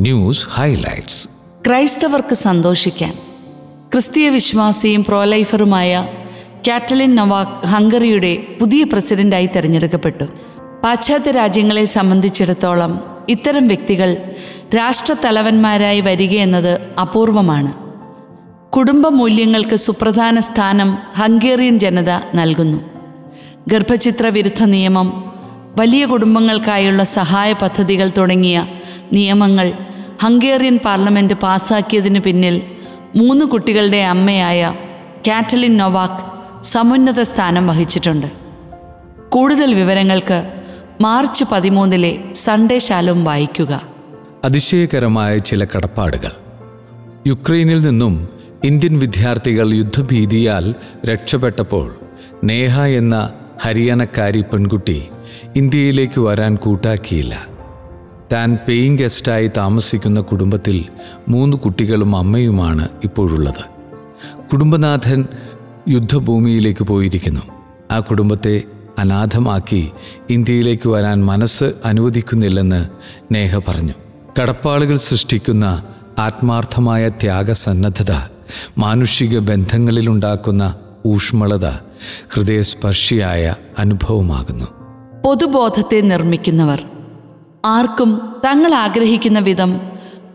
News highlights. ക്രൈസ്തവർക്ക് സന്തോഷിക്കാൻ. ക്രിസ്തീയ വിശ്വാസിയും പ്രോലൈഫറുമായ കാറ്റലിൻ നവാക് ഹംഗറിയുടെ പുതിയ പ്രസിഡന്റായി തെരഞ്ഞെടുക്കപ്പെട്ടു. പാശ്ചാത്യ രാജ്യങ്ങളെ സംബന്ധിച്ചിടത്തോളം ഇത്തരം വ്യക്തികൾ രാഷ്ട്രത്തലവന്മാരായി വരികയെന്നത് അപൂർവമാണ്. കുടുംബ മൂല്യങ്ങൾക്ക് സുപ്രധാന സ്ഥാനം ഹംഗേറിയൻ ജനത നൽകുന്നു. ഗർഭചിത്ര വിരുദ്ധ നിയമം വലിയ കുടുംബങ്ങൾക്കായുള്ള സഹായ പദ്ധതികൾ തുടങ്ങിയ നിയമങ്ങൾ ഹംഗേറിയൻ പാർലമെന്റ് പാസാക്കിയതിനു പിന്നിൽ മൂന്ന് കുട്ടികളുടെ അമ്മയായ കാറ്റലിൻ നൊവാക് സമുന്നത സ്ഥാനം വഹിച്ചിട്ടുണ്ട്. കൂടുതൽ വിവരങ്ങൾക്ക് മാർച്ച് പതിമൂന്നിലെ സൺഡേ ശാലം വായിക്കുക. അതിശയകരമായ ചില കടപ്പാടുകൾ. യുക്രൈനിൽ നിന്നും ഇന്ത്യൻ വിദ്യാർത്ഥികൾ യുദ്ധഭീതിയാൽ രക്ഷപ്പെട്ടപ്പോൾ നേഹ എന്ന ഹരിയാനക്കാരി പെൺകുട്ടി ഇന്ത്യയിലേക്ക് വരാൻ കൂട്ടാക്കിയില്ല. താൻ പേയിങ് ഗസ്റ്റായി താമസിക്കുന്ന കുടുംബത്തിൽ മൂന്ന് കുട്ടികളും അമ്മയുമാണ് ഇപ്പോഴുള്ളത്. കുടുംബനാഥൻ യുദ്ധഭൂമിയിലേക്ക് പോയിരിക്കുന്നു. ആ കുടുംബത്തെ അനാഥമാക്കി ഇന്ത്യയിലേക്ക് വരാൻ മനസ്സ് അനുവദിക്കുന്നില്ലെന്ന് നേഹ പറഞ്ഞു. കടപ്പാളുകൾ സൃഷ്ടിക്കുന്ന ആത്മാർത്ഥമായ ത്യാഗസന്നദ്ധത മാനുഷിക ബന്ധങ്ങളിലുണ്ടാക്കുന്ന ഊഷ്മളത ഹൃദയസ്പർശിയായ അനുഭവമാകുന്നു. പൊതുബോധത്തെ നിർമ്മിക്കുന്നവർ ആർക്കും തങ്ങൾ ആഗ്രഹിക്കുന്ന വിധം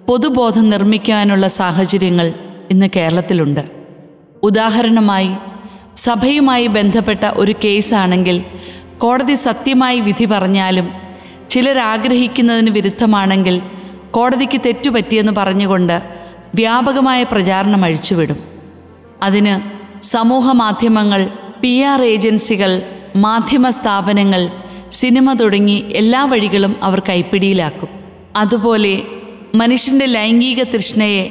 പൊതുബോധം നിർമ്മിക്കാനുള്ള സാഹചര്യങ്ങൾ ഇന്ന് കേരളത്തിലുണ്ട്. ഉദാഹരണമായി സഭയുമായി ബന്ധപ്പെട്ട ഒരു കേസാണെങ്കിൽ കോടതി സത്യമായി വിധി പറഞ്ഞാലും ചിലർ ആഗ്രഹിക്കുന്നതിന് വിരുദ്ധമാണെങ്കിൽ കോടതിക്ക് തെറ്റുപറ്റിയെന്ന് പറഞ്ഞുകൊണ്ട് വ്യാപകമായ പ്രചാരണം അഴിച്ചുവിടും. അതിന് സമൂഹ മാധ്യമങ്ങൾ പി ആർ ഏജൻസികൾ മാധ്യമ സ്ഥാപനങ്ങൾ സിനിമ തുടങ്ങി എല്ലാ വഴികളും അവർ കൈപ്പിടിയിലാക്കും. അതുപോലെ മനുഷ്യന്റെ ലൈംഗിക തൃഷ്ണയെ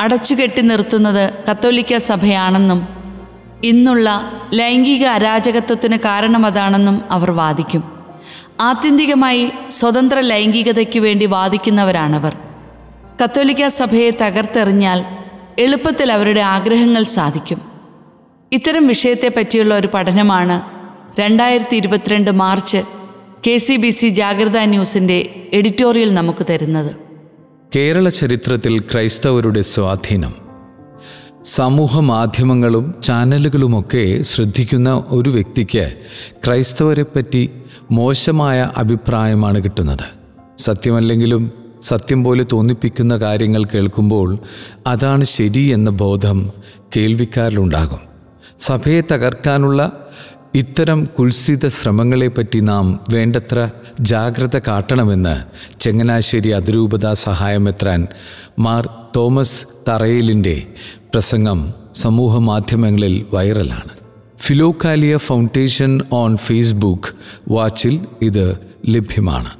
അടച്ചുകെട്ടി നിർത്തുന്നത് കത്തോലിക്ക സഭയാണെന്നും ഇന്നുള്ള ലൈംഗിക അരാജകത്വത്തിന് കാരണമതാണെന്നും അവർ വാദിക്കും. ആത്യന്തികമായി സ്വതന്ത്ര ലൈംഗികതയ്ക്ക് വേണ്ടി വാദിക്കുന്നവരാണവർ. കത്തോലിക്ക സഭയെ തകർത്തെറിഞ്ഞാൽ എളുപ്പത്തിൽ അവരുടെ ആഗ്രഹങ്ങൾ സാധിക്കും. ഇത്തരം വിഷയത്തെ പറ്റിയുള്ള ഒരു പഠനമാണ് രണ്ടായിരത്തി ഇരുപത്തിരണ്ട് March K C B C ജാഗ്രത ന്യൂസിന്റെ എഡിറ്റോറിയൽ നമുക്ക് തരുന്നത്. കേരള ചരിത്രത്തിൽ ക്രൈസ്തവരുടെ സ്വാധീനം. സമൂഹ മാധ്യമങ്ങളും ചാനലുകളുമൊക്കെ ശ്രദ്ധിക്കുന്ന ഒരു വ്യക്തിക്ക് ക്രൈസ്തവരെപ്പറ്റി മോശമായ അഭിപ്രായമാണ് കിട്ടുന്നത്. സത്യമല്ലെങ്കിലും സത്യം പോലെ തോന്നിപ്പിക്കുന്ന കാര്യങ്ങൾ കേൾക്കുമ്പോൾ അതാണ് ശരി എന്ന ബോധം കേൾവിക്കാരിലുണ്ടാകും. സഭയെ തകർക്കാനുള്ള ഇത്തരം കുൽസിത ശ്രമങ്ങളെപ്പറ്റി നാം വേണ്ടത്ര ജാഗ്രത കാട്ടണമെന്ന് ചങ്ങനാശ്ശേരി അതിരൂപത സഹായമെത്രാൻ മാർ തോമസ് തറയിലിന്റെ പ്രസംഗം സമൂഹ മാധ്യമങ്ങളിൽ വൈറലാണ്. ഫിലോക്കാലിയ ഫൗണ്ടേഷൻ ഓൺ ഫേസ്ബുക്ക് വാച്ചിൽ ഇത് ലഭ്യമാണ്.